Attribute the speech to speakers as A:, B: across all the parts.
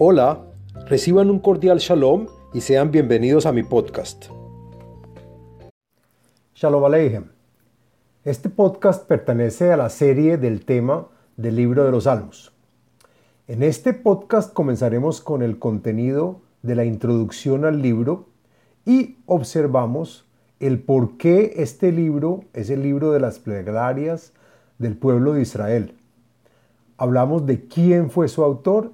A: Hola, reciban un cordial shalom y sean bienvenidos a mi podcast.
B: Shalom Aleichem. Este podcast pertenece a la serie del tema del libro de los Salmos. En este podcast comenzaremos con el contenido de la introducción al libro y observamos el por qué este libro es el libro de las plegarias del pueblo de Israel. Hablamos de quién fue su autor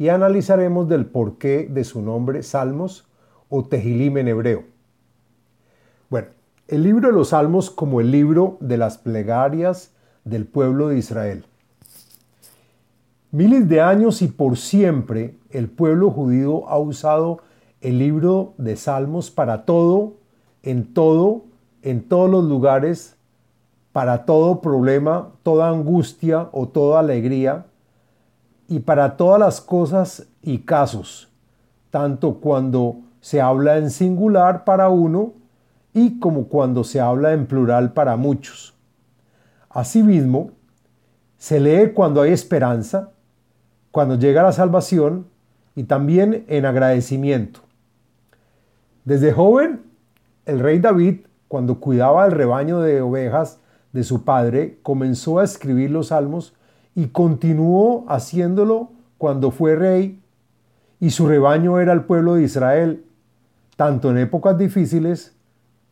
B: y analizaremos del porqué de su nombre Salmos o Tehilim en hebreo. Bueno, el libro de los Salmos como el libro de las plegarias del pueblo de Israel. Miles de años y por siempre el pueblo judío ha usado el libro de Salmos para todo, en todo, en todos los lugares, para todo problema, toda angustia o toda alegría, y para todas las cosas y casos, tanto cuando se habla en singular para uno y como cuando se habla en plural para muchos. Asimismo, se lee cuando hay esperanza, cuando llega la salvación y también en agradecimiento. Desde joven, el rey David, cuando cuidaba el rebaño de ovejas de su padre, comenzó a escribir los salmos y continuó haciéndolo cuando fue rey y su rebaño era el pueblo de Israel, tanto en épocas difíciles,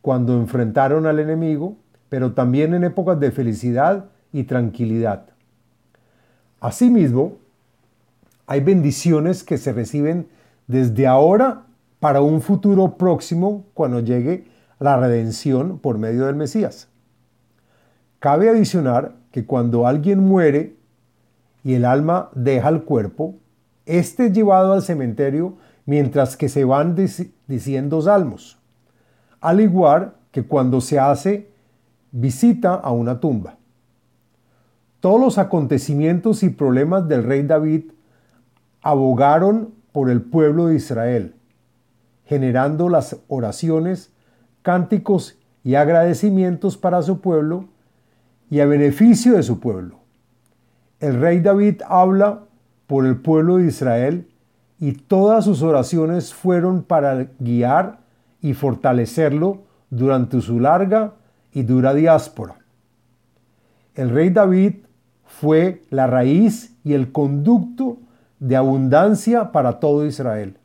B: cuando enfrentaron al enemigo, pero también en épocas de felicidad y tranquilidad. Asimismo, hay bendiciones que se reciben desde ahora para un futuro próximo cuando llegue la redención por medio del Mesías. Cabe adicionar que cuando alguien muere y el alma deja el cuerpo, este es llevado al cementerio mientras que se van diciendo salmos, al igual que cuando se hace visita a una tumba. Todos los acontecimientos y problemas del rey David abogaron por el pueblo de Israel, generando las oraciones, cánticos y agradecimientos para su pueblo y a beneficio de su pueblo. El rey David habla por el pueblo de Israel y todas sus oraciones fueron para guiar y fortalecerlo durante su larga y dura diáspora. El rey David fue la raíz y el conducto de abundancia para todo Israel.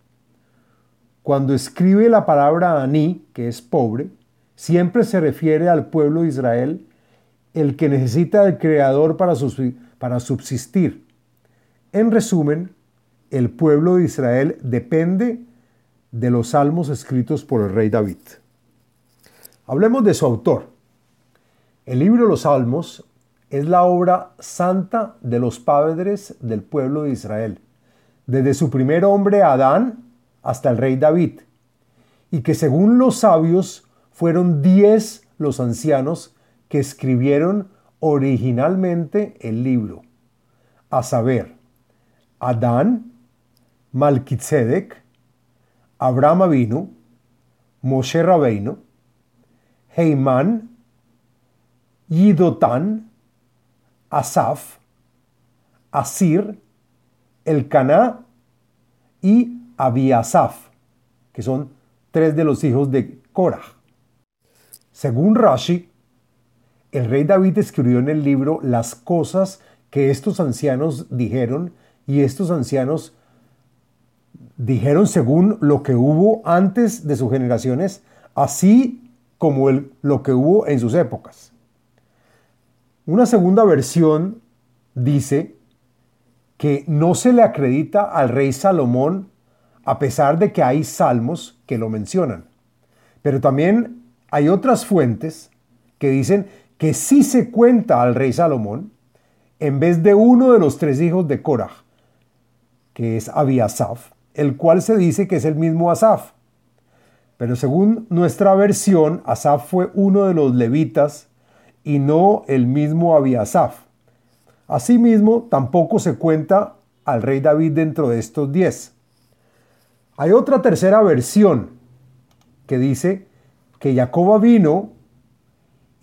B: Cuando escribe la palabra Aní, que es pobre, siempre se refiere al pueblo de Israel, el que necesita del Creador para, para subsistir. En resumen, el pueblo de Israel depende de los salmos escritos por el rey David. Hablemos de su autor. El libro de los salmos es la obra santa de los padres del pueblo de Israel, desde su primer hombre Adán hasta el rey David, y que según los sabios fueron diez los ancianos que escribieron originalmente el libro, a saber, Adán, Malkitzedek, Abraham Avinu, Moshe Rabbeinu, Heimán, Yidotán, Asaf, Asir, Elcaná y Abiasaf, que son tres de los hijos de Korah. Según Rashi, el rey David escribió en el libro las cosas que estos ancianos dijeron y estos ancianos dijeron según lo que hubo antes de sus generaciones, así como lo que hubo en sus épocas. Una segunda versión dice que no se le acredita al rey Salomón a pesar de que hay salmos que lo mencionan. Pero también hay otras fuentes que dicen que sí se cuenta al rey Salomón en vez de uno de los tres hijos de Korah, que es Abiasaf, el cual se dice que es el mismo Asaf. Pero según nuestra versión, Asaf fue uno de los levitas y no el mismo Abiasaf. Asimismo, tampoco se cuenta al rey David dentro de estos diez. Hay otra tercera versión que dice que Jacoba vino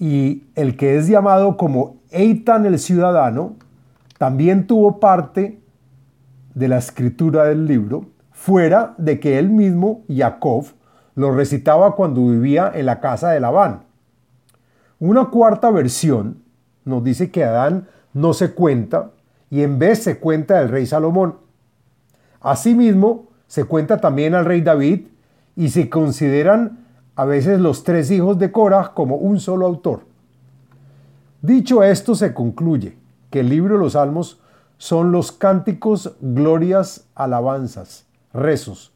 B: y el que es llamado como Eitan el ciudadano también tuvo parte de la escritura del libro, fuera de que él mismo, Jacob, lo recitaba cuando vivía en la casa de Labán. Una cuarta versión nos dice que Adán no se cuenta y en vez se cuenta el rey Salomón. Asimismo, se cuenta también al rey David y se consideran a veces los tres hijos de Cora como un solo autor. Dicho esto, se concluye que el libro de los Salmos son los cánticos, glorias, alabanzas, rezos.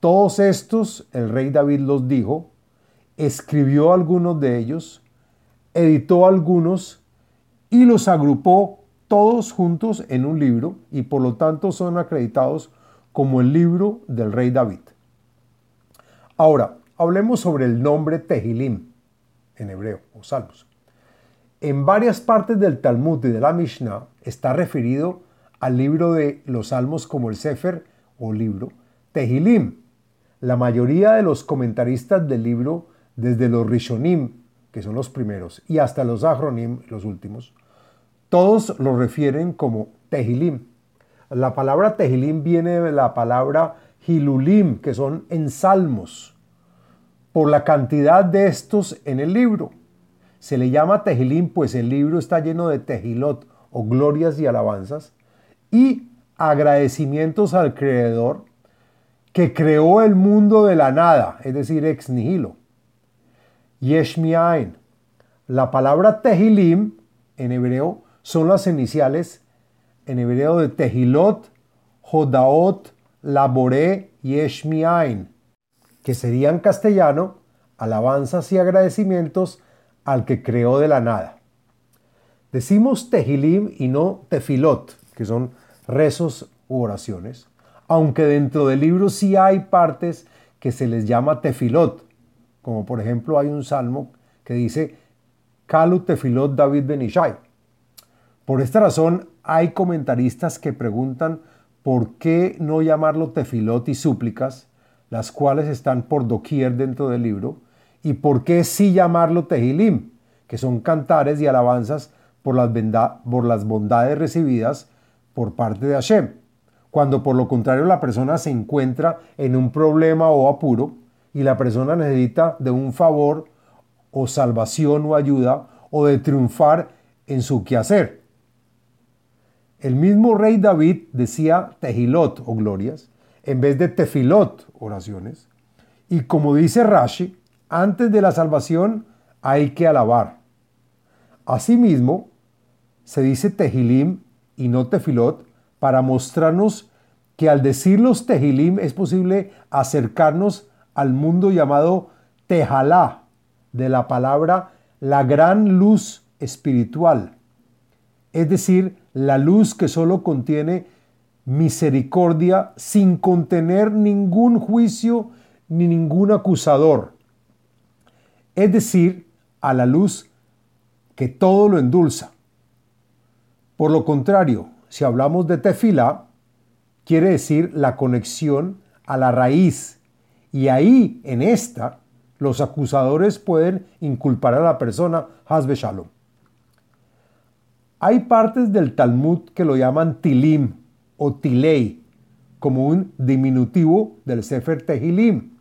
B: Todos estos el rey David los dijo, escribió algunos de ellos, editó algunos y los agrupó todos juntos en un libro y por lo tanto son acreditados como el libro del rey David. Ahora, hablemos sobre el nombre Tehilim en hebreo o salmos. En varias partes del Talmud y de la Mishnah está referido al libro de los salmos como el Sefer o libro Tehilim. La mayoría de los comentaristas del libro, desde los Rishonim, que son los primeros, y hasta los Ahronim, los últimos, todos lo refieren como Tehilim. La palabra Tehilim viene de la palabra Hilulim, que son en salmos, por la cantidad de estos en el libro. Se le llama Tehilim, pues el libro está lleno de Tehilot o glorias y alabanzas y agradecimientos al Creador que creó el mundo de la nada, es decir, ex nihilo. Yesh La palabra Tehilim en hebreo son las iniciales en hebreo de Tehilot, Jodaot, Laboré y Eshmiain, que serían castellano alabanzas y agradecimientos al que creó de la nada. Decimos Tehilim y no Tefilot, que son rezos u oraciones, aunque dentro del libro sí hay partes que se les llama Tefilot, como por ejemplo hay un salmo que dice Kalu Tefilot David Benishai, por esta razón, hay comentaristas que preguntan por qué no llamarlo tefilot y súplicas, las cuales están por doquier dentro del libro, y por qué sí llamarlo tehilim, que son cantares y alabanzas por las, por las bondades recibidas por parte de Hashem, cuando por lo contrario la persona se encuentra en un problema o apuro y la persona necesita de un favor o salvación o ayuda o de triunfar en su quehacer. El mismo rey David decía tejilot o glorias en vez de tefilot, oraciones. Y como dice Rashi, antes de la salvación hay que alabar. Asimismo, se dice tehilim y no tefilot para mostrarnos que al decir los tehilim es posible acercarnos al mundo llamado tejalá, de la palabra la gran luz espiritual, es decir, la luz que solo contiene misericordia sin contener ningún juicio ni ningún acusador. Es decir, a la luz que todo lo endulza. Por lo contrario, si hablamos de tefila, quiere decir la conexión a la raíz. Y ahí, en esta, los acusadores pueden inculpar a la persona Hasbe Shalom. Hay partes del Talmud que lo llaman Tilim o Tilei, como un diminutivo del Sefer Tehilim.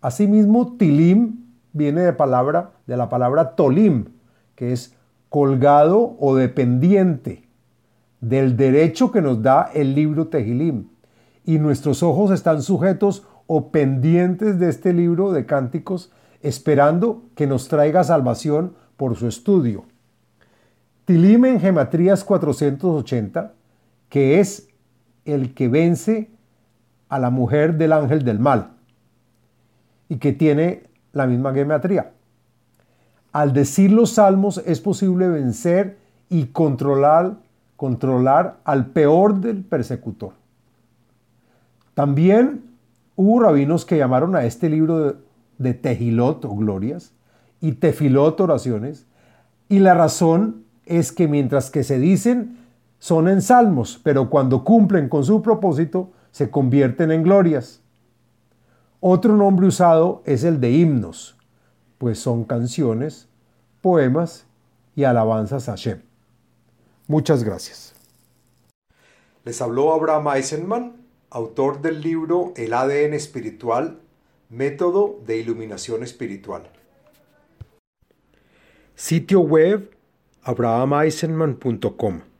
B: Asimismo, Tilim viene de, palabra, de la palabra Tolim, que es colgado o dependiente del derecho que nos da el libro Tehilim. Y nuestros ojos están sujetos o pendientes de este libro de cánticos, esperando que nos traiga salvación por su estudio. Tilim en gematrías 480, que es el que vence a la mujer del ángel del mal y que tiene la misma gematría. Al decir los salmos es posible vencer y controlar, controlar al peor del persecutor. También hubo rabinos que llamaron a este libro de, de Tejilot o glorias y Tefilot oraciones, y la razón es que mientras que se dicen son en salmos, pero cuando cumplen con su propósito se convierten en glorias. Otro nombre usado es el de himnos, pues son canciones, poemas y alabanzas a Shem. Muchas gracias.
A: Les habló Abraham Eisenman, autor del libro El ADN espiritual, método de iluminación espiritual. Sitio web abrahameisenman.com